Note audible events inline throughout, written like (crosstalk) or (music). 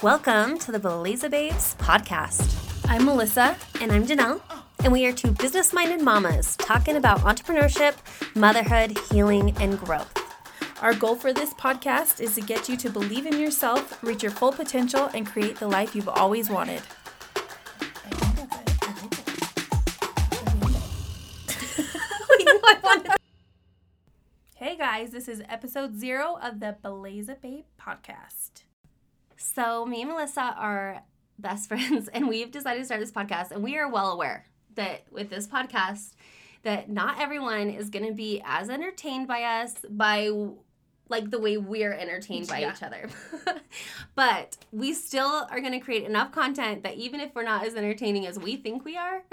Welcome to the Beleza Babes podcast. I'm Melissa. And I'm Janelle. And we are two business minded mamas talking about entrepreneurship, motherhood, healing, and growth. Our goal for this podcast is to get you to believe in yourself, reach your full potential, and create the life you've always wanted. (laughs) Hey guys, this is episode zero of the Beleza Babe podcast. So, me and Melissa are best (laughs) friends, and we've decided to start this podcast. And we are well aware that with this podcast, that not everyone is going to be as entertained by us by like the way we're entertained by Yeah. each other. (laughs) but we still are going to create enough content that even if we're not as entertaining as we think we are,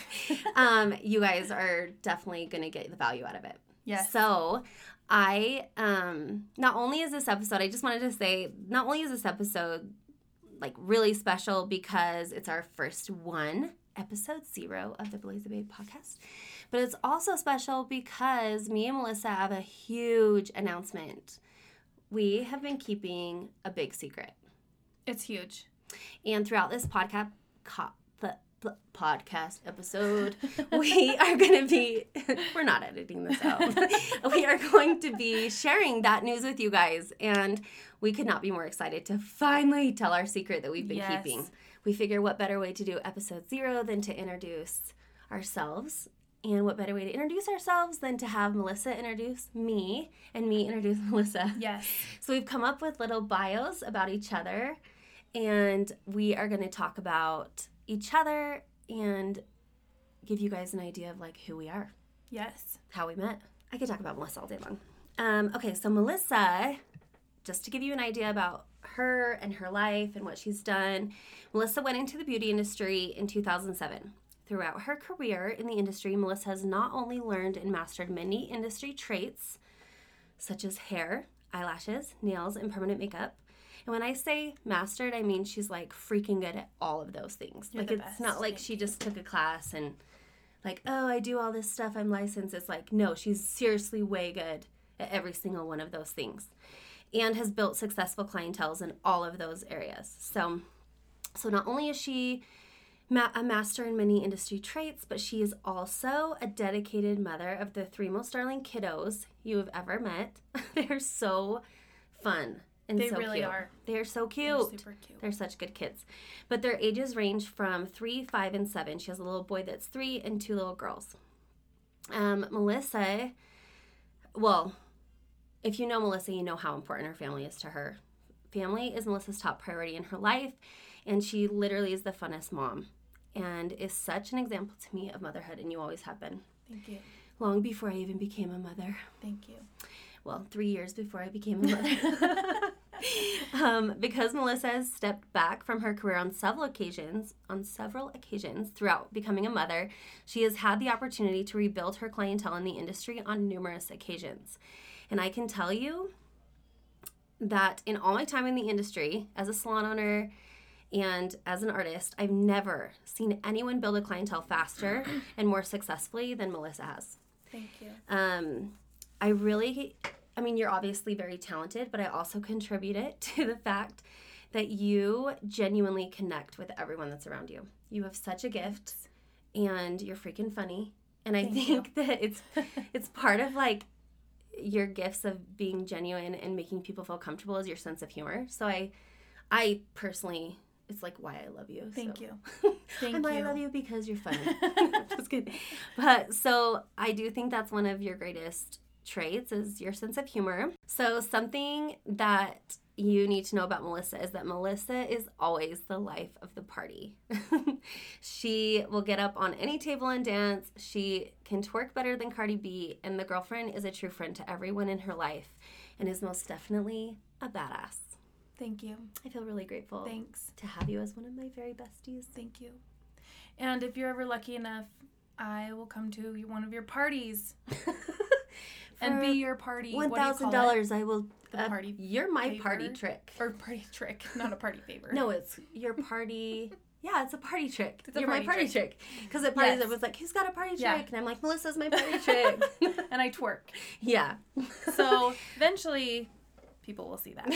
(laughs) um, you guys are definitely going to get the value out of it. Yes. So, I um not only is this episode, I just wanted to say, not only is this episode like really special because it's our first one, episode zero of the Beleza Babe podcast, but it's also special because me and Melissa have a huge announcement. We have been keeping a big secret. It's huge. And throughout this podcast, co- the, podcast episode, we (laughs) are going to be, we're not editing this out. (laughs) we are going to be sharing that news with you guys. And we could not be more excited to finally tell our secret that we've been Yes. keeping. We figure what better way to do episode zero than to introduce ourselves. And what better way to introduce ourselves than to have Melissa introduce me and me introduce (laughs) Melissa. Yes. So we've come up with little bios about each other, and we are going to talk about each other and give you guys an idea of like who we are, Yes. how we met. I could talk about Melissa all day long. Um, okay, so Melissa, just to give you an idea about her and her life and what she's done, Melissa went into the beauty industry in 2007. Throughout her career in the industry, Melissa has not only learned and mastered many industry traits, such as hair, eyelashes, nails, and permanent makeup. And when I say mastered, I mean she's like freaking good at all of those things. You're like it's best. not like she just took a class and like, oh, I do all this stuff, I'm licensed. It's like, no, she's seriously way good at every single one of those things. And has built successful clientels in all of those areas. So so not only is she ma- a master in many industry traits, but she is also a dedicated mother of the three most darling kiddos you have ever met. (laughs) They're so fun and They so really cute. are. They're so They're cute. super cute. They're such good kids. But their ages range from three, five, and seven. She has a little boy that's three and two little girls. Um, Melissa, well, if you know Melissa, you know how important her family is to her. Family is Melissa's top priority in her life, and she literally is the funnest mom and is such an example to me of motherhood, and you always have been. Thank you. Long before I even became a mother Thank you. well, three years before I became a (laughs) mother. (laughs) um, because Melissa has stepped back from her career on several occasions, on several occasions throughout becoming a mother, she has had the opportunity to rebuild her clientele in the industry on numerous occasions. And I can tell you that in all my time in the industry as a salon owner and as an artist, I've never seen anyone build a clientele faster and more successfully than Melissa has. Thank you. Um, I really, I mean, you're obviously very talented, but I also contribute it (laughs) to the fact that you genuinely connect with everyone that's around you. You have such a gift, and you're freaking funny. And I Thank think (laughs) that it's (laughs) it's part of like your gifts of being genuine and making people feel comfortable is your sense of humor. So I, I personally, it's like why I love you. Thank so. you. Thank I'm like, I love you because you're funny. Just kidding. But so I do think that's one of your greatest traits is your sense of humor. So something that you need to know about Melissa is that Melissa is always the life of the party. (laughs) she will get up on any table and dance. She can twerk better than Cardi B, and the girlfriend is a true friend to everyone in her life and is most definitely a badass. Thank you. I feel really grateful Thanks. to have you as one of my very besties. Thank you. And if you're ever lucky enough, I will come to one of your parties (laughs) and be your party. You thousand dollars. I will. The uh, party You're my favor? party trick. Or party (laughs) trick, not a party favor. No, it's your party. yeah, it's a party trick. It's You're party my party trick. trick. Because at parties, Yes. it was like, who's got a party trick? Yeah. And I'm like, Melissa's my party (laughs) trick. And I twerk. yeah. So eventually, people will see that.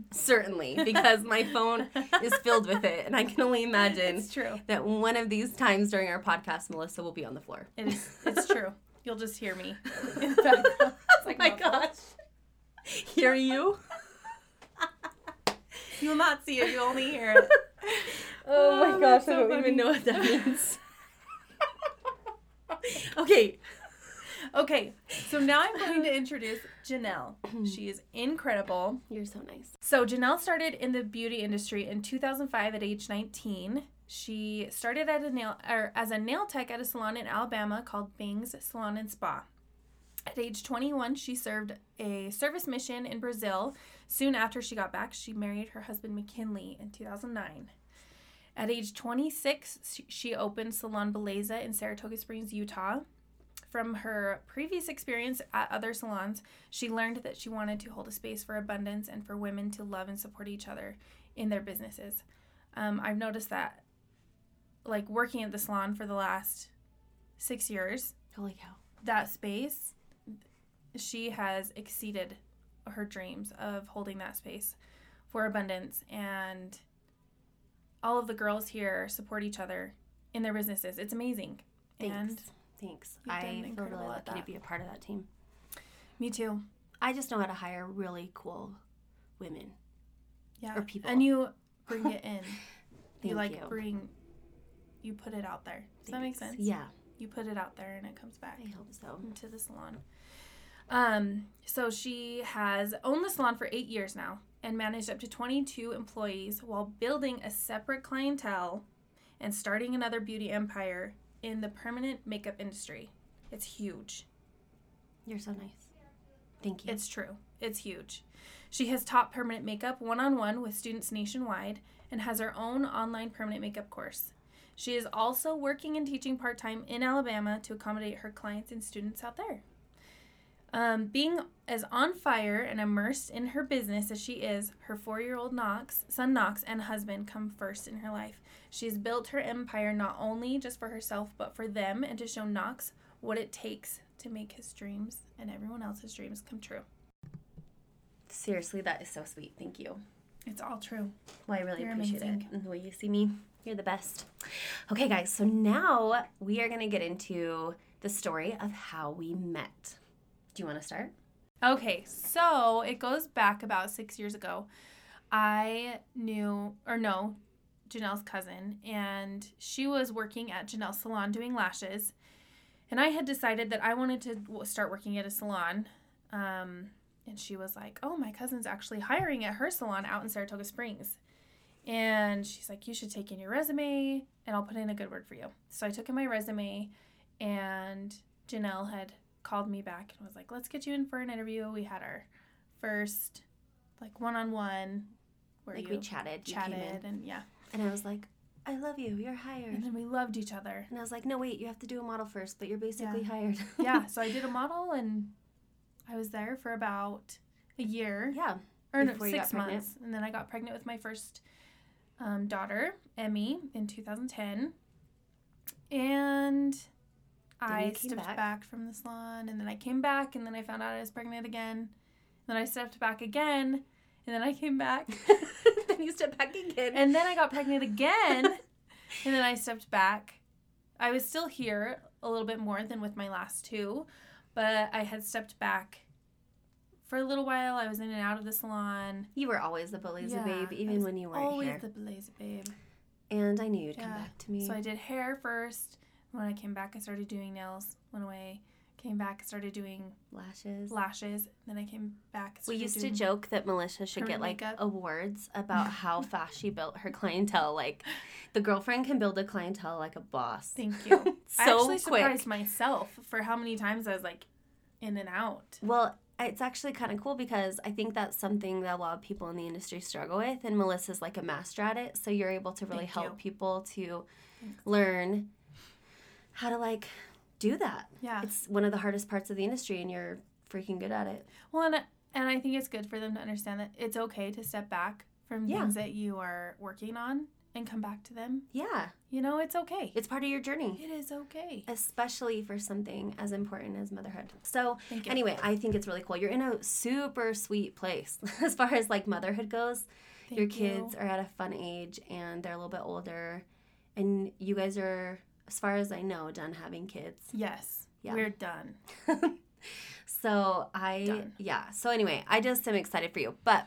(laughs) Certainly, because my phone is filled with it, and I can only imagine It's true. that one of these times during our podcast, Melissa will be on the floor. It is. It's true. You'll just hear me. (laughs) It's like (laughs) oh my muffled. gosh. (laughs) Hear you? You will not see it. You only hear it. Oh my Oh, gosh, that's I don't funny. even know what that means. okay. Okay, so now I'm going to introduce Janelle. (clears throat) She is incredible. You're so nice. So Janelle started in the beauty industry in 2005 at age 19. She started at a nail or as a nail tech at a salon in Alabama called Bing's Salon and Spa. At age 21, she served a service mission in Brazil. Soon after she got back, she married her husband McKinley in 2009. At age 26, she- opened Salon Beleza in Saratoga Springs, Utah. From her previous experience at other salons, she learned that she wanted to hold a space for abundance and for women to love and support each other in their businesses. Um, I've noticed that, like working at the salon for the last six years, Holy cow. that space, she has exceeded her dreams of holding that space for abundance. And all of the girls here support each other in their businesses. It's amazing. Thanks. And Thanks. I feel really lucky to be a part of that team. me too. I just know how to hire really cool women. Yeah. Or people. And you bring it in. (laughs) Thank you like you. bring you put it out there. Does that make sense? Yeah, You put it out there and it comes back I hope so. into the salon. Um, so she has owned the salon for eight years now and managed up to 22 employees while building a separate clientele and starting another beauty empire in the permanent makeup industry. It's huge. You're so nice. Thank you. It's true. It's huge. She has taught permanent makeup one on one with students nationwide and has her own online permanent makeup course. She is also working and teaching part time in Alabama to accommodate her clients and students out there. Um, being as on fire and immersed in her business as she is, her four year old Knox, son Knox, and husband come first in her life. She has built her empire not only just for herself, but for them and to show Knox what it takes to make his dreams and everyone else's dreams come true. Seriously, that is so sweet. Thank you. It's all true. Well, I really You're appreciate amazing. it. And the way you see me, you're the best. Okay, guys, so now we are going to get into the story of how we met. Do you want to start? Okay, so it goes back about six years ago. I knew, or no, Janelle's cousin, and she was working at Janelle's salon doing lashes. And I had decided that I wanted to start working at a salon. Um, and she was like, Oh, my cousin's actually hiring at her salon out in Saratoga Springs. And she's like, You should take in your resume and I'll put in a good word for you. So I took in my resume, and Janelle had called me back and was like, "Let's get you in for an interview." We had our first like one-on-one where Like we chatted. Chatted and yeah, and I was like, I love you. You're hired. and then we loved each other. And I was like, no, wait, you have to do a model first, but you're basically hired. (laughs) yeah, so I did a model and I was there for about a year yeah. or no, six got pregnant. months, and then I got pregnant with my first um, daughter, Emmy, in 2010, and I stepped back. back. from the salon, and then I came back, and then I found out I was pregnant again. Then I stepped back again, and then I came back, (laughs) (laughs) then you stepped back again. and then I got pregnant again, (laughs) and then I stepped back. I was still here a little bit more than with my last two, but I had stepped back for a little while. I was in and out of the salon. you were always the Beleza Yeah, babe, even when you weren't Always here. the Beleza babe. And I knew you'd come back to me. So I did hair first. When I came back, I started doing nails. Went away. Came back, started doing Lashes. lashes. Then I came back. We used to joke that Melissa should get like makeup. awards about (laughs) how fast she built her clientele. Like, the girlfriend can build a clientele like a boss. Thank (laughs) you. I so actually quick. surprised myself for how many times I was like in and out. Well, it's actually kind of cool because I think that's something that a lot of people in the industry struggle with, and Melissa's like a master at it. So you're able to really Thank help you. people to Thanks. learn how to like do that. Yeah. It's one of the hardest parts of the industry, and you're freaking good at it. Well, and, and I think it's good for them to understand that it's okay to step back from Yeah. things that you are working on and come back to them. Yeah, You know, it's okay. it's part of your journey, It is okay. especially for something as important as motherhood. So, anyway, I think it's really cool. You're in a super sweet place (laughs) as far as like motherhood goes. your Thank you. kids are at a fun age and they're a little bit older, and you guys are, as far as I know, done having kids. Yes. Yeah. We're done. (laughs) so I Done. yeah. So anyway, I just am excited for you. But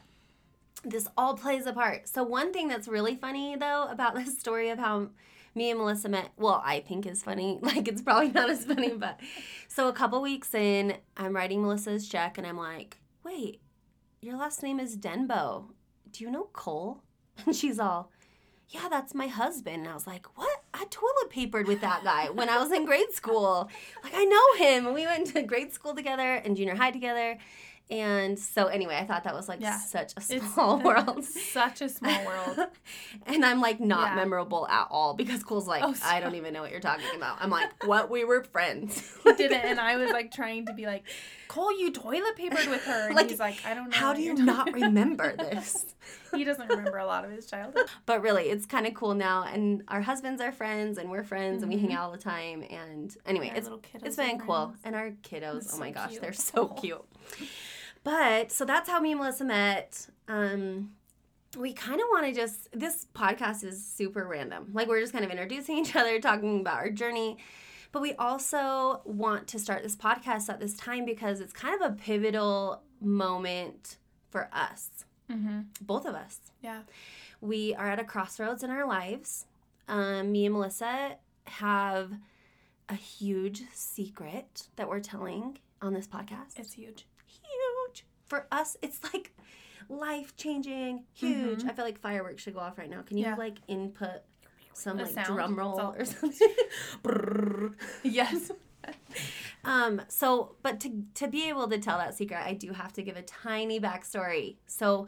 this all plays a part. So one thing that's really funny though about (laughs) this story of how me and Melissa met, well, I think is funny. (laughs) Like it's probably not as funny, (laughs) but so a couple weeks in, I'm writing Melissa's check and I'm like, "Wait, your last name is Denbo. Do you know Cole?" And she's all, "Yeah, that's my husband." And I was like, "What? I toilet papered with that guy when I was in grade school. Like I know him. We went to grade school together and junior high together." And so anyway, I thought that was like Yeah. such a It's (laughs) small world. (laughs) Such a small world. (laughs) and I'm like not Yeah. memorable at all because Cole's like, Oh, I don't even know what you're talking about. I'm like, what? We were friends. He did it, and I was like trying to be like, Cole, you toilet papered with her. And Like, he's like, I don't know. How do you not remember this? He doesn't remember a lot of his childhood. But really, it's kind of cool now. And our husbands are friends, and we're friends, and we hang Mhm. out all the time. And anyway, Our it's it's been cool. And our kiddos, oh my so gosh, cute. they're so Oh. cute. But so that's how me and Melissa met. Um, we kind of want to just this podcast is super random. Like we're just kind of introducing (laughs) each other, talking about our journey. But we also want to start this podcast at this time because it's kind of a pivotal moment for us, Mm-hmm. both of us. Yeah. We are at a crossroads in our lives. Um, me and Melissa have a huge secret that we're telling on this podcast. It's huge. For us, it's like life changing, huge. Mhm. I feel like fireworks should go off right now. Can you Yeah. like input some A like sound? drum roll all- or (laughs) something? Yes. (laughs) um, so, but to, to be able to tell that secret, I do have to give a tiny backstory. So,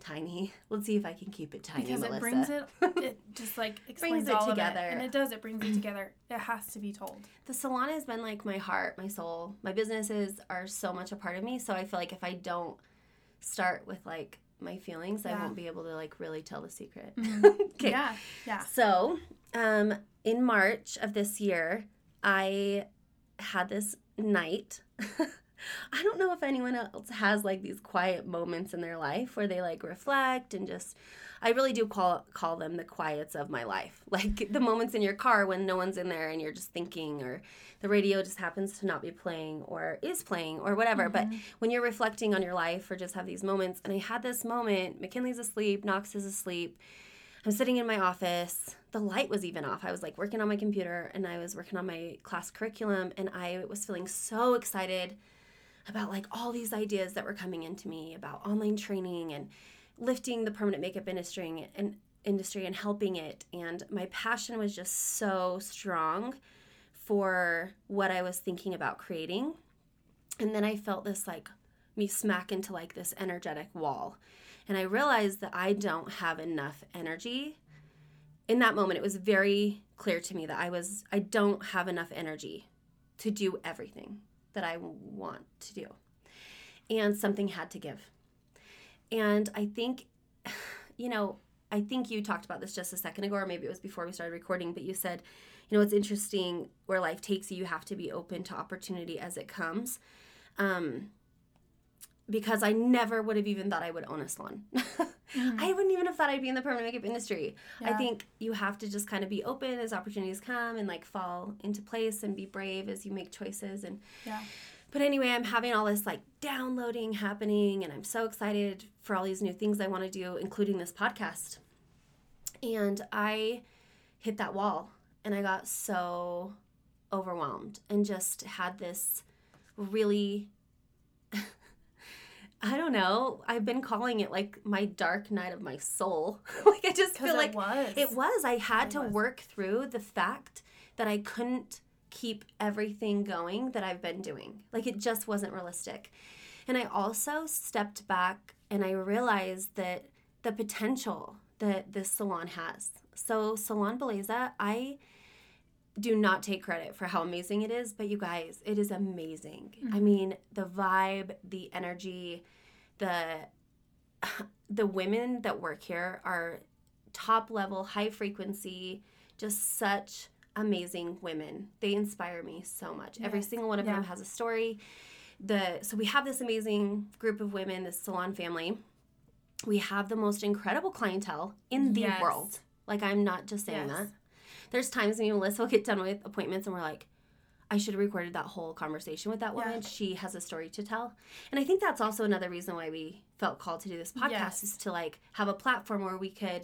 tiny. Let's see if I can keep it tiny, because Melissa. it brings it, (laughs) it just like explains it all together. it, and it does. It brings it together. It has to be told. the salon has been like my heart, my soul. My businesses are so much a part of me. So I feel like if I don't start with like my feelings, I won't be able to like really tell the secret. (laughs) Mhm. okay. Yeah. Yeah. So, um, in March of this year, I had this night. (laughs) I don't know if anyone else has like these quiet moments in their life where they like reflect and just I really do call call them the quiets of my life. (laughs) Like the moments in your car when no one's in there and you're just thinking or the radio just happens to not be playing or is playing or whatever. But Mhm. when you're reflecting on your life or just have these moments and I had this moment, McKinley's asleep, Knox is asleep. I'm sitting in my office. The light was even off. I was like working on my computer and I was working on my class curriculum and I was feeling so excited about like all these ideas that were coming into me about online training and lifting the permanent makeup industry and industry and helping it and my passion was just so strong for what I was thinking about creating. And then I felt this like me smack into like this energetic wall. And I realized that I don't have enough energy. In that moment, it was very clear to me that I was I don't have enough energy to do everything that I want to do. And something had to give. And I think, (sighs) you know, I think you talked about this just a second ago, or maybe it was before we started recording, but you said, you know, it's interesting where life takes you, you have to be open to opportunity as it comes. Um, because I never would have even thought I would own a salon. Mhm. (laughs) I wouldn't even have thought I'd be in the permanent makeup industry. I think you have to just kind of be open as opportunities come and like fall into place and be brave as you make choices and Yeah. but anyway, I'm having all this like downloading happening and I'm so excited for all these new things I want to do including this podcast. And I hit that wall and I got so overwhelmed and just had this really I don't know. I've been calling it like my dark night of my soul. (laughs) like I just feel it like was. it was. I had It to was. work through the fact that I couldn't keep everything going that I've been doing. Like it just wasn't realistic. And I also stepped back and I realized that the potential that this salon has. So, Salon Beleza, I do not take credit for how amazing it is, but you guys, it is amazing. I Mhm. mean, the vibe, the energy, the (sighs) the women that work here are top level, high frequency, just such amazing women. They inspire me so much. Every single one of Yeah. them has a story. The so we have this amazing group of women, this salon family. We have the most incredible clientele in the Yes. world. Like I'm not just saying Yes. that. There's times me and Melissa will get done with appointments and we're like, I should have recorded that whole conversation with that woman. Yeah. She has a story to tell. And I think that's also another reason why we felt called to do this podcast Yes. is to like have a platform where we could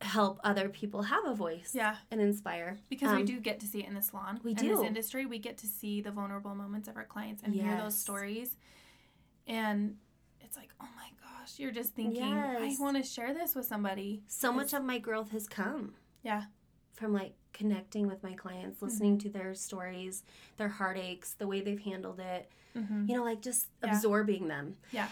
help other people have a voice Yeah. and inspire. Because we Um, do get to see it in the salon. we in do. this industry. We get to see the vulnerable moments of our clients and hear those stories. And it's like, oh my gosh, you're just thinking, I want to share this with somebody. So much of my growth has come Yeah. From like connecting with my clients, listening to their stories, their heartaches, the way they've handled it, Mm-hmm. you know, like just Yeah. absorbing them. Yeah.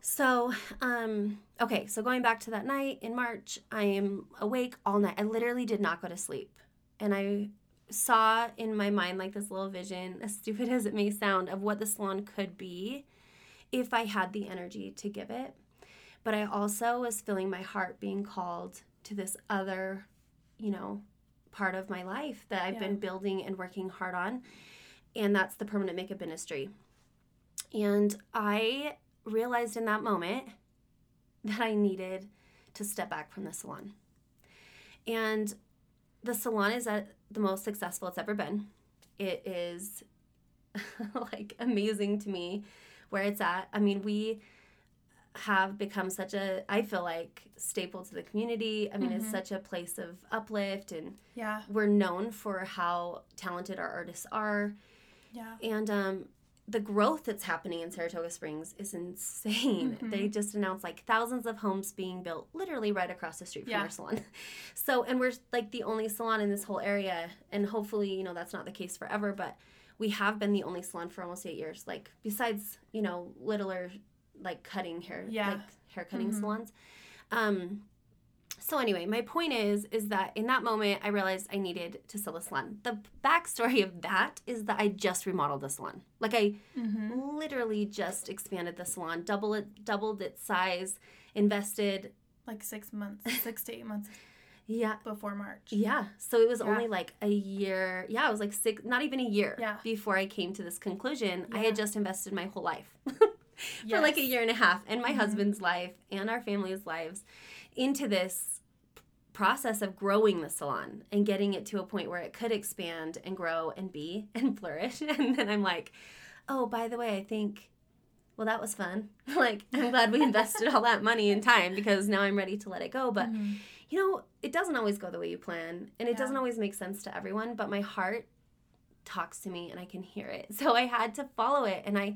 So, um, okay, so going back to that night in March, I am awake all night. I literally did not go to sleep. And I saw in my mind like this little vision, (laughs) as stupid as it may sound, of what the salon could be if I had the energy to give it. But I also was feeling my heart being called to this other, you know, part of my life that I've Yeah. been building and working hard on. And that's the permanent makeup industry. And I realized in that moment that I needed to step back from the salon. And the salon is at the most successful it's ever been. It is (laughs) like amazing to me where it's at. I mean, we have become such a I feel like staple to the community. I mean, it's Mhm. such a place of uplift and Yeah. we're known for how talented our artists are Yeah. and um, the growth that's happening in Saratoga Springs is insane. Mhm. They just announced like thousands of homes being built literally right across the street from Yeah. our salon. (laughs) So, and we're like the only salon in this whole area. And hopefully, you know, that's not the case forever, but we have been the only salon for almost eight years. Like, besides, you know, littler, like cutting hair, Yeah. like hair cutting Mhm. salons. Um, so anyway, my point is, is that in that moment, I realized I needed to sell the salon. The backstory of that is that I just remodeled the salon. Like I Mm-hmm. literally just expanded the salon, double it, doubled its size, invested. Like six months, six to eight months Yeah, before March. yeah. So it was Yeah. only like a year. Yeah, it was like six, not even a year Yeah. before I came to this conclusion. I had just invested my whole life. (laughs) Yes. for like a year and a half and my Mhm. husband's life and our family's lives into this process of growing the salon and getting it to a point where it could expand and grow and be (laughs) and flourish and then i'm like oh by the way i think well that was fun (laughs) like i'm glad we invested all that money and time because now i'm ready to let it go but Mhm. you know it doesn't always go the way you plan and it Yeah. doesn't always make sense to everyone but my heart talks to me and i can hear it (laughs) so i had to follow it and i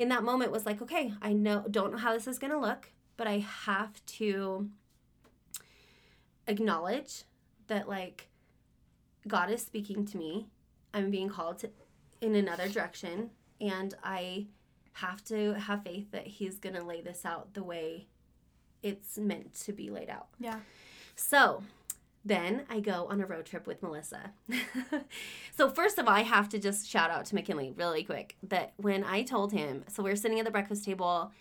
in that moment was like okay i know don't know how this is going to look but i have to acknowledge that like god is speaking to me i'm being called to in another direction and i have to have faith that he's going to lay this out the way it's meant to be laid out Yeah. so then I go on a road trip with Melissa. (laughs) so, first of all, I have to just shout out to McKinley really quick that when I told him, so we are sitting at the breakfast table,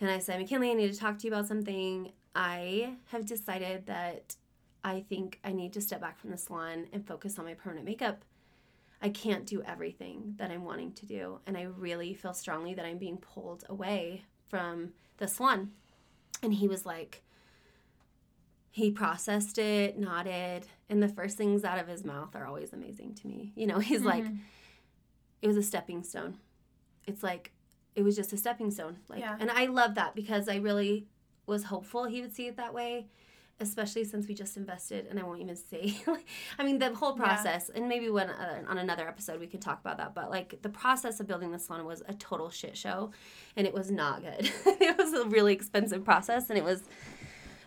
and I said, McKinley, I need to talk to you about something. I have decided that I think I need to step back from the salon and focus on my permanent makeup. I can't do everything that I'm wanting to do, and I really feel strongly that I'm being pulled away from the salon. And he was like, he processed it, nodded, and the first things out of his mouth are always amazing to me. You know, (laughs) he's like, Mhm. it was a stepping stone. It's like it was just a stepping stone. Like Yeah. and I love that because I really was hopeful he would see it that way, especially since we just invested and I won't even say (laughs) I mean the whole process, Yeah. and maybe when uh, on another episode we can talk about that, but like the process of building the salon was a total shit show and it was not good. (laughs) it was a really expensive process and it was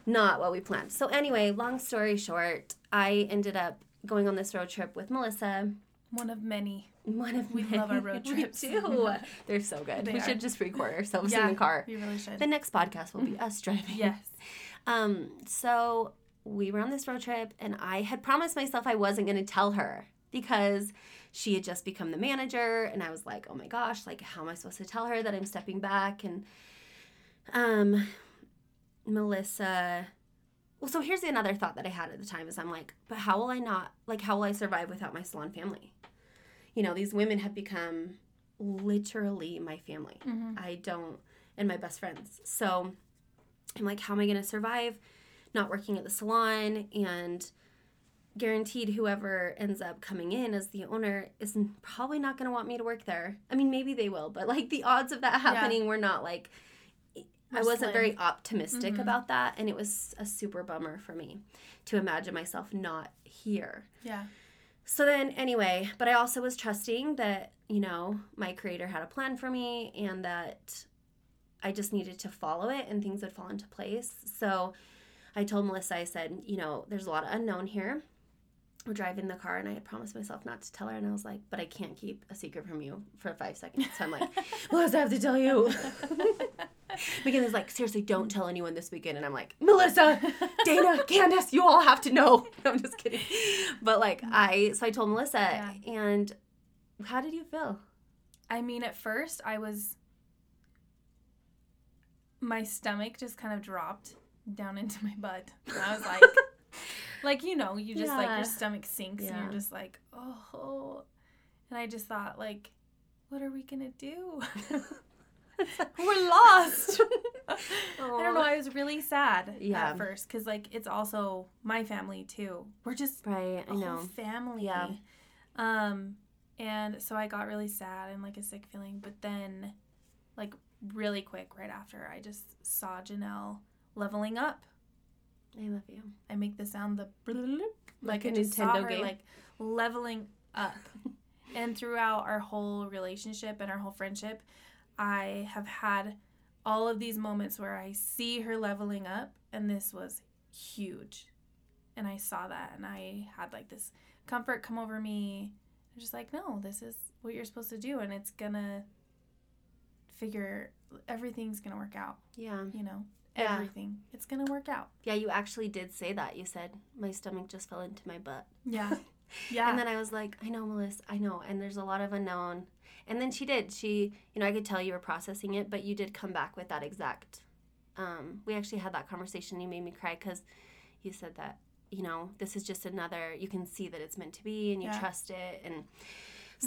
not what we planned. So anyway, long story short, I ended up going on this road trip with Melissa. one of many. One of We love our road (laughs) We trips. do. (laughs) They're so good. They we are. should just record ourselves Yeah. in the car. We really should. The next podcast will be us (laughs) driving. yes. Um. So we were on this road trip, and I had promised myself I wasn't going to tell her because she had just become the manager, and I was like, oh my gosh, like how am I supposed to tell her that I'm stepping back? And um, Melissa well, so here's another thought that I had at the time is I'm like, but how will I not like how will I survive without my salon family? You know, these women have become literally my family. Mhm. I don't and my best friends. So I'm like, how am I gonna survive not working at the salon and guaranteed whoever ends up coming in as the owner is probably not going to want me to work there. I mean, maybe they will, but like the odds of that happening were not like I wasn't very optimistic Mhm. about that and it was a super bummer for me to imagine myself not here. Yeah. So then anyway, but I also was trusting that, you know, my creator had a plan for me and that I just needed to follow it and things would fall into place. So I told Melissa, I said, you know, there's a lot of unknown here. We're driving the car and I had promised myself not to tell her and I was like, but I can't keep a secret from you for five seconds. So I'm like, (laughs) Melissa, I have to tell you. (laughs) McKinley's like, seriously, don't tell anyone this weekend. And I'm like, Melissa, Dana, (laughs) Candace, you all have to know. I'm just kidding. But like mm-hmm. I so I told Melissa Yeah. and how did you feel? I mean, at first, I was. My stomach just kind of dropped down into my butt. And I was like, like, you know, you just like your stomach sinks and you're just like, oh. And I just thought, like, what are we going to do? (laughs) We're lost. (laughs) I don't know. I was really sad Yeah. at first because, like, it's also my family too. We're just Right, I know. family. Yeah. Um, and so I got really sad and like a sick feeling, but then, like really quick right after, I just saw Janelle leveling up. I love you. I make the sound the Like like, a Nintendo game? like leveling up. (laughs) and throughout our whole relationship and our whole friendship, I have had all of these moments where I see her leveling up, and this was huge. And I saw that, and I had like this comfort come over me. I'm just like, no, this is what you're supposed to do, and it's gonna figure everything's gonna work out. Yeah. You know, Yeah. everything. It's gonna work out. Yeah, you actually did say that. You said my stomach just fell into my butt. Yeah. (laughs) Yeah. And then I was like, I know, Melissa, I know. And there's a lot of unknown. And then she did. She, you know, I could tell you were processing it, but you did come back with that exact. Um, we actually had that conversation. You made me cry because you said that, you know, this is just another, you can see that it's meant to be and you Yeah. Mm-hmm. trust it. And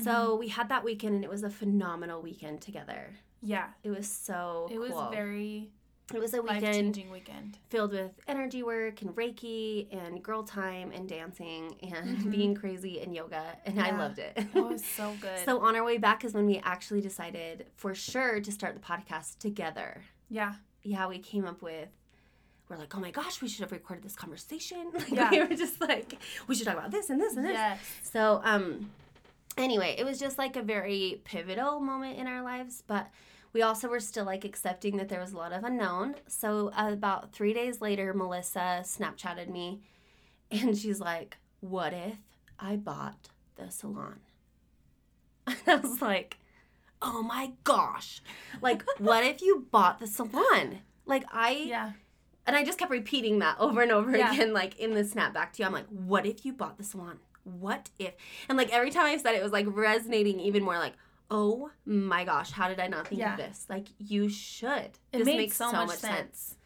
so we had that weekend and it was a phenomenal weekend together. yeah. It was so It was very it was a weekend weekend. filled with energy work and Reiki and girl time and dancing and (laughs) Mhm. being crazy and yoga. And I loved it. It was so (laughs) good. so on our way back is when we actually decided for sure to start the podcast together. yeah. Yeah, we came up with we're like, oh my gosh, we should have recorded this conversation. (laughs) Like, Yeah. We were just like, we should talk about this and this and this. Yes. So, um, anyway, it was just like a very pivotal moment in our lives, but we also were still like accepting that there was a lot of unknown. So, about three days later, Melissa Snapchatted me and she's like, What if I bought the salon? (laughs) And I was like, Oh my gosh. Like, what if you bought the salon? Like, I Yeah. and I just kept repeating that over and over Yeah. again, like in the snap back to you. I'm like, what if you bought the salon? What if? And like every time I said it, it was like resonating even more. Like, oh my gosh, how did I not think Yeah. of this? Like, you should. It this makes so much sense.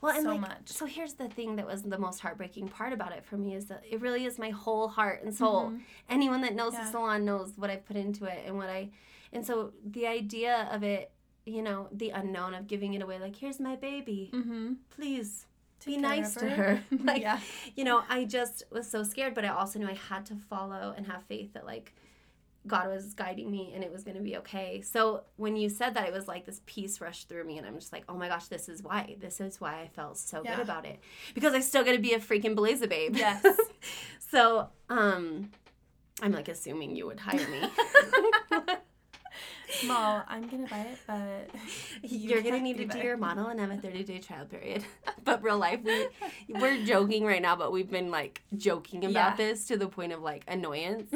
Well, and So like, much. so here's the thing that was the most heartbreaking part about it for me is that it really is my whole heart and soul. Mhm. Anyone that knows Yeah. the salon knows what I've put into it and what I, and so the idea of it, you know, the unknown of giving it away, like here's my baby, Mm-hmm. please be nice to her. her. (laughs) like, Yeah. you know, I just was so scared, but I also knew I had to follow and have faith that like God was guiding me and it was going to be okay. So when you said that, it was like this peace rushed through me, and I'm just like, oh my gosh, this is why. This is why I felt so Yeah. good about it because I still got to be a freaking Beleza babe. (laughs) Yes. so, um, I'm like assuming you would hire me. (laughs) (laughs) Well, I'm gonna buy it, but (laughs) you You're gonna need to do your model and have a 30 day trial period. (laughs) but real life, we (laughs) we're joking right now, but we've been like joking about Yeah. this to the point of like annoyance.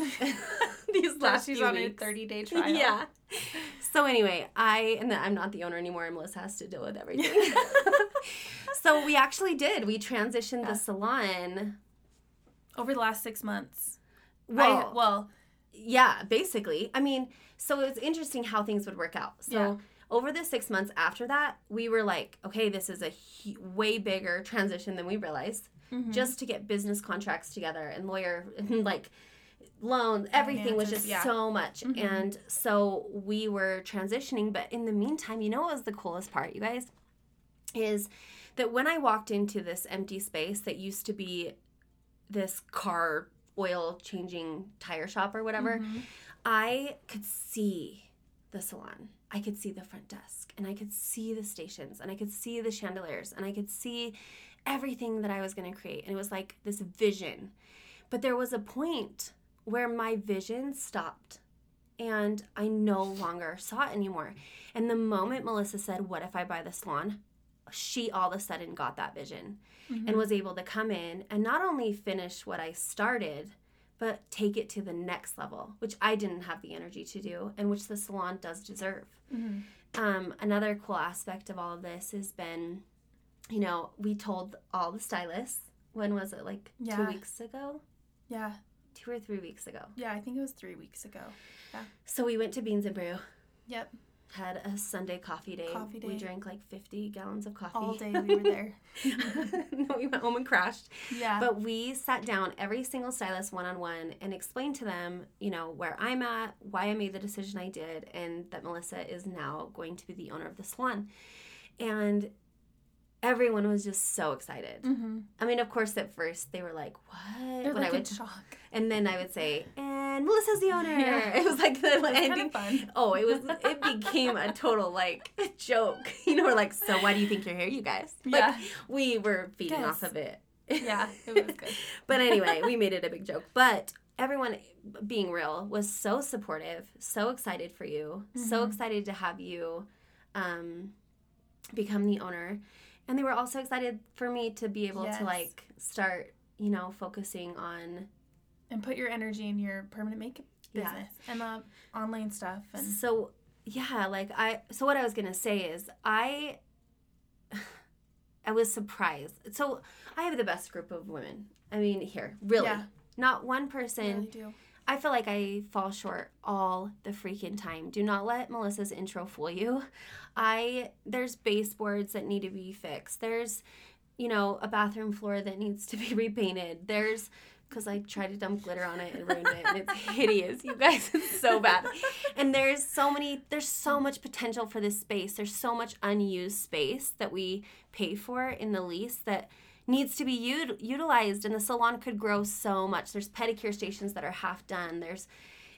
These So last she's few on weeks. a 30 day trial. Yeah. So anyway, I and I'm not the owner anymore, and Melissa has to deal with everything. so we actually did. We transitioned Yeah. the salon. Over the last six months. Well, I, well, yeah, basically. I mean, so it was interesting how things would work out. So Yeah. over the six months after that, we were like, okay, this is a hu- way bigger transition than we realized. Mhm. Just to get business contracts together and lawyer and (laughs) like loans, everything was just yeah. so much. Mhm. And so we were transitioning. But in the meantime, you know what was the coolest part, you guys? Is that when I walked into this empty space that used to be this car oil changing tire shop or whatever, Mhm. I could see the salon. I could see the front desk and I could see the stations and I could see the chandeliers and I could see everything that I was going to create. And it was like this vision. But there was a point where my vision stopped and I no longer saw it anymore. And the moment Melissa said, What if I buy the salon? She all of a sudden got that vision Mhm. and was able to come in and not only finish what I started, but take it to the next level, which I didn't have the energy to do and which the salon does deserve. Mhm. Um, another cool aspect of all of this has been, you know, we told all the stylists, when was it, like two weeks ago? Yeah. Two or three weeks ago. Yeah, I think it was three weeks ago. Yeah. So we went to Beans and Brew, Yep. Had a Sunday coffee day. Coffee We drank like 50 gallons of coffee. All day we were there. (laughs) no, we went home and crashed. Yeah. But we sat down every single stylist one on one and explained to them, you know, where I'm at, why I made the decision I did, and that Melissa is now going to be the owner of the salon. And everyone was just so excited. mm-hmm. I mean, of course, at first they were like, "What?" They're when like I in shock. and then I would say, "And Melissa's the owner." Yeah. (laughs) It was like the It was kind ending. of fun. Oh, it was. It became a total like joke. (laughs) You know, we're like, "So why do you think you're here, you guys?" Like, Yeah. we were feeding Yes. off of it. Yeah, it was (laughs) good. but anyway, we made it a big joke. But everyone, being real, was so supportive, so excited for you, so Mhm. excited to have you um, become the owner. And they were also excited for me to be able Yes. to like start, you know, focusing on. And put your energy in your permanent makeup Yeah. business and the online stuff and So yeah, like I. So what I was gonna say is I. (sighs) I was surprised. So I have the best group of women. I mean, here, really, Yeah. not one person. really do. I feel like I fall short all the freaking time. Do not let Melissa's intro fool you. I there's baseboards that need to be fixed. There's you know, a bathroom floor that needs to be (laughs) repainted. There's because I tried to dump glitter on it and ruined it and it's (laughs) hideous. You guys, it's so bad. And there's so many there's so much potential for this space. There's so much unused space that we pay for in the lease that needs to be ut- utilized and the salon could grow so much there's pedicure stations that are half done there's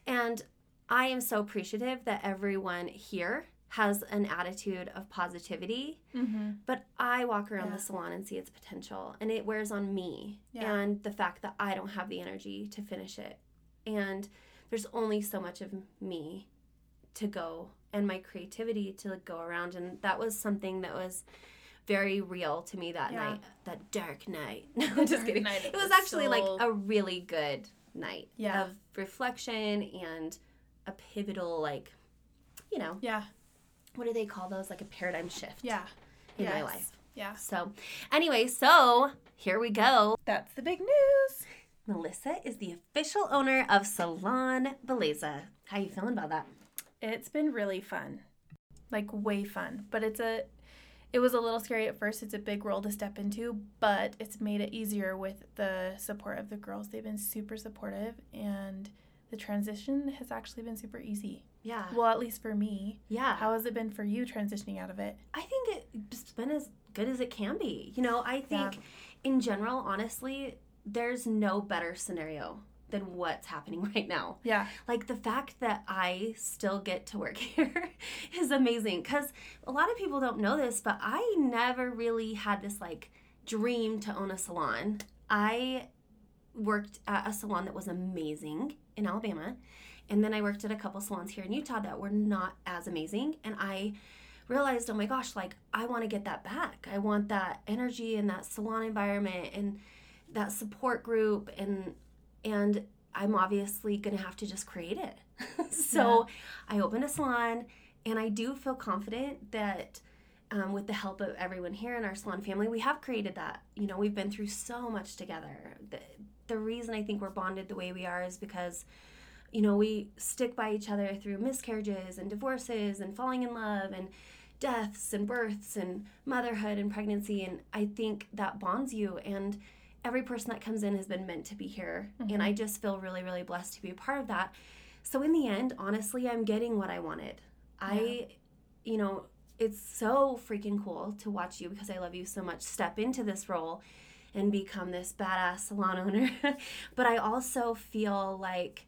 and i am so appreciative that everyone here has an attitude of positivity Mm-hmm. but i walk around Yeah. the salon and see its potential and it wears on me Yeah. and the fact that i don't have the energy to finish it and there's only so much of me to go and my creativity to go around and that was something that was very real to me that Yeah. night that dark night (laughs) no I'm just dark kidding night it was actually like a really good night Yeah. of reflection and a pivotal like you know Yeah. what do they call those like a paradigm shift Yeah. in my life Yeah. so anyway so here we go That's the big news. melissa is the official owner of salon beleza how you feeling about that It's been really fun. Like way fun. But it's a it was a little scary at first. It's a big role to step into, but it's made it easier with the support of the girls. They've been super supportive and the transition has actually been super easy. yeah Well, at least for me. yeah How has it been for you transitioning out of it? I think it's been as good as it can be. You know, I think Yeah. in general, honestly, there's no better scenario than what's happening (laughs) right now. Yeah. Like the fact that I still get to work (laughs) here is amazing because a lot of people don't know this, but I never really had this like dream to own a salon. I worked at a salon that was amazing in Alabama. And then I worked at a couple salons here in Utah that were not as amazing. And I realized, oh my gosh, like I want to get that back. I want that energy and that salon environment and that support group and and I'm obviously gonna have to just create it. (laughs) so I opened a salon and I do feel confident that um, with the help of everyone here in our salon family, we have created that. You know, we've been through so much together. The, the reason I think we're bonded the way we are is because you know, we stick by each other through miscarriages and divorces and falling in love and deaths and births and motherhood and pregnancy. And I think that bonds you. And every person that comes in has been meant to be here. Mm-hmm. And I just feel really, really blessed to be a part of that. So in the end, honestly, I'm getting what I wanted. Yeah. I, you know, it's so freaking cool to watch you because I love you so much step into this role and become this badass salon owner. (laughs) but I also feel like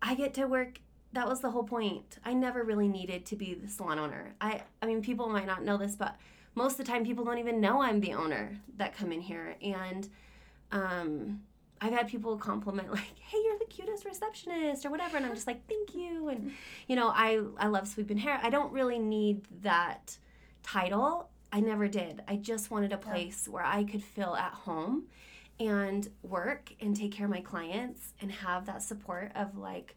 I get to work that was the whole point. I never really needed to be the salon owner. I I mean people might not know this, but most of the time people don't even know I'm the owner that come in here and um I've had people compliment like, "Hey, you're the cutest receptionist" or whatever, and I'm just like, "Thank you." And you know, I I love sweeping hair. I don't really need that title. I never did. I just wanted a place yeah. where I could feel at home and work and take care of my clients and have that support of like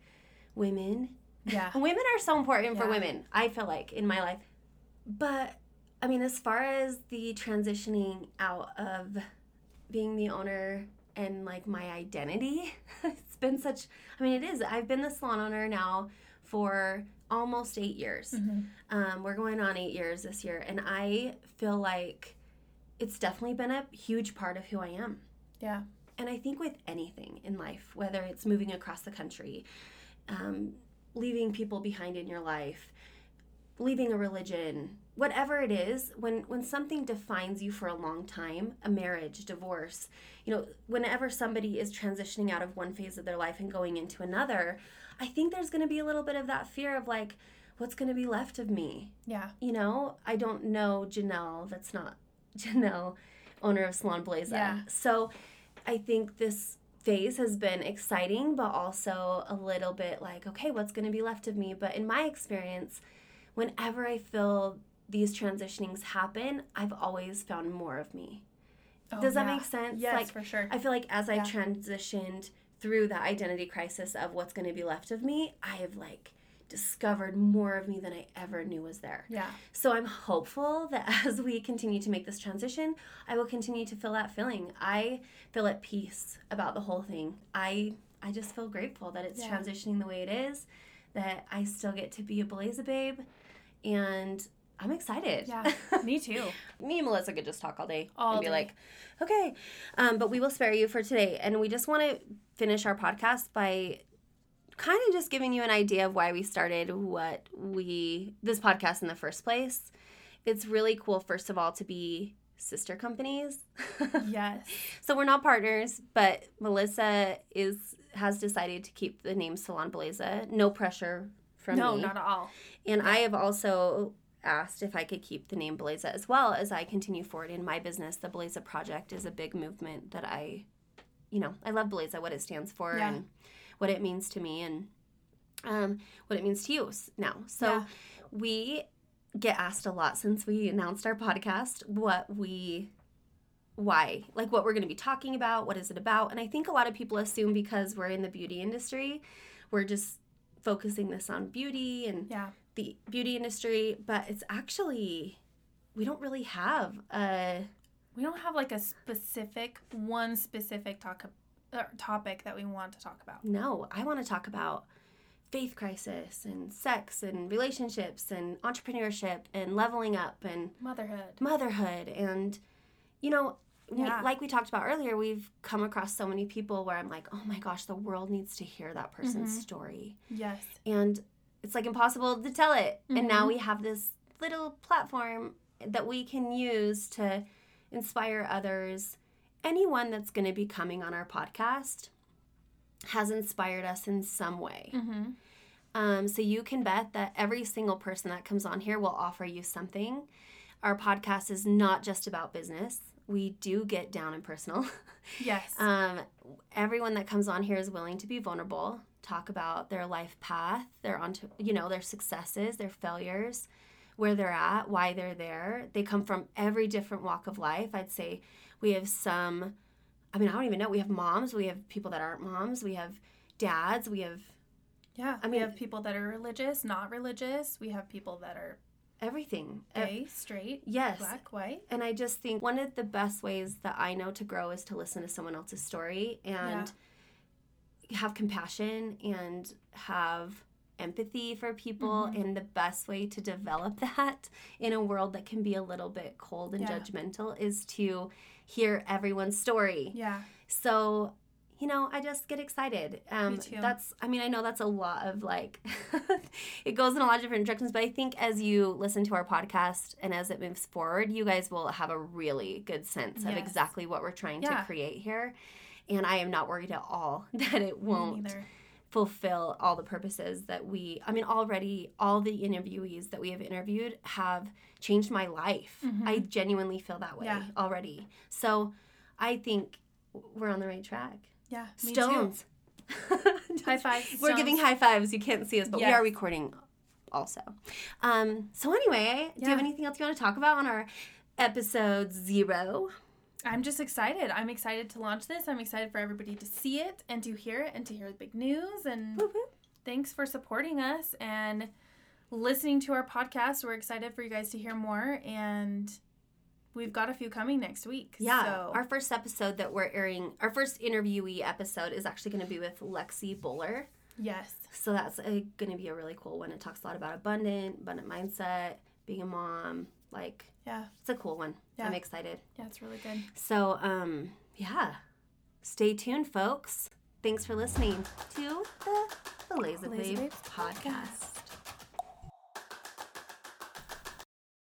women. Yeah. (laughs) women are so important yeah. for women, I feel like, in my life. But I mean, as far as the transitioning out of being the owner and like my identity, (laughs) it's been such, I mean, it is. I've been the salon owner now for almost eight years. Mm-hmm. Um, we're going on eight years this year. And I feel like it's definitely been a huge part of who I am. Yeah. And I think with anything in life, whether it's moving across the country, um, leaving people behind in your life, leaving a religion, whatever it is, when when something defines you for a long time, a marriage, divorce, you know, whenever somebody is transitioning out of one phase of their life and going into another, I think there's going to be a little bit of that fear of like what's going to be left of me. Yeah. You know, I don't know Janelle, that's not (laughs) Janelle, owner of Salon Beleza. Yeah. So I think this phase has been exciting, but also a little bit like, okay, what's going to be left of me? But in my experience, whenever I feel these transitionings happen, I've always found more of me. Oh, Does that yeah. make sense? Yes, like, for sure. I feel like as yeah. I transitioned through that identity crisis of what's going to be left of me, I have like discovered more of me than I ever knew was there. Yeah. So I'm hopeful that (laughs) as we continue to make this transition, I will continue to feel that feeling. I feel at peace about the whole thing. I I just feel grateful that it's yeah. transitioning the way it is, that I still get to be a Beleza babe, and I'm excited. Yeah, (laughs) me too. me and Melissa could just talk all day all and be day. like, okay, um, but we will spare you for today, and we just want to finish our podcast by kind of just giving you an idea of why we started what we this podcast in the first place. It's really cool first of all to be sister companies. (laughs) yes. So we're not partners, but Melissa is has decided to keep the name Salon Beleza. No pressure from no, me. No, not at all. And yeah. I have also asked if I could keep the name Beleza as well as I continue forward in my business. The Beleza Project is a big movement that I, you know, I love Beleza, what it stands for, yeah. and what it means to me and um, what it means to you now. So yeah. we get asked a lot since we announced our podcast what we why like what we're going to be talking about what is it about and i think a lot of people assume because we're in the beauty industry we're just focusing this on beauty and yeah. The beauty industry but it's actually we don't really have a we don't have like a specific one specific talk uh, topic that we want to talk about. No, I want to talk about faith crisis and sex and relationships and entrepreneurship and leveling up and motherhood. Motherhood and you know, yeah. we, like we talked about earlier, we've come across so many people where I'm like, "Oh my gosh, the world needs to hear that person's mm-hmm. story." Yes. And it's like impossible to tell it. Mm-hmm. And now mm-hmm. we have this little platform that we can use to inspire others anyone that's going to be coming on our podcast has inspired us in some way. Mm-hmm. Um, so you can bet that every single person that comes on here will offer you something. Our podcast is not just about business. We do get down and personal. (laughs) Yes. um, everyone that comes on here is willing to be vulnerable, talk about their life path, their on, you know, their successes, their failures, where they're at, why they're there. They come from every different walk of life. I'd say we have some, I mean, I don't even know. We have moms, we have people that aren't moms, we have dads, we have. Yeah, I mean, we have people that are religious, not religious. We have people that are everything gay, straight, yes, black, white. And I just think one of the best ways that I know to grow is to listen to someone else's story and. Yeah have compassion and have empathy for people Mhm. and the best way to develop (laughs) that in a world that can be a little bit cold and Yeah. judgmental is to hear everyone's story Yeah. so you know i just get excited um Me too. that's i mean i know that's a lot of like (laughs) it goes in a lot of different directions but i think as you listen to our podcast and as it moves forward you guys will have a really good sense of exactly what we're trying Yeah. to create here and i am not worried at all (laughs) that it won't fulfill all the purposes that we i mean already all the interviewees that we have interviewed have changed my life. Mhm. i genuinely feel that way Yeah. already. So i think we're on the right track. Yeah. stones. (laughs) High five. we're giving high fives. You can't see us but we are recording also. Um so anyway do you have anything else you want to talk about on our episode zero I'm just excited. I'm excited to launch this. I'm excited for everybody to see it and to hear it and to hear the big news. And whoop. thanks for supporting us and listening to our podcast. We're excited for you guys to hear more. And we've got a few coming next week. Yeah, So, our first episode that we're airing, our first interviewee episode is actually going to be with Lexi Buller. yes. So that's going to be a really cool one. It talks a lot about abundant, abundant mindset, being a mom. Like, Yeah. it's a cool one. Yeah. I'm excited. Yeah, it's really good. So, um, yeah, stay tuned, folks. Thanks for listening to the, the Lazy Lazy Babe Babes podcast.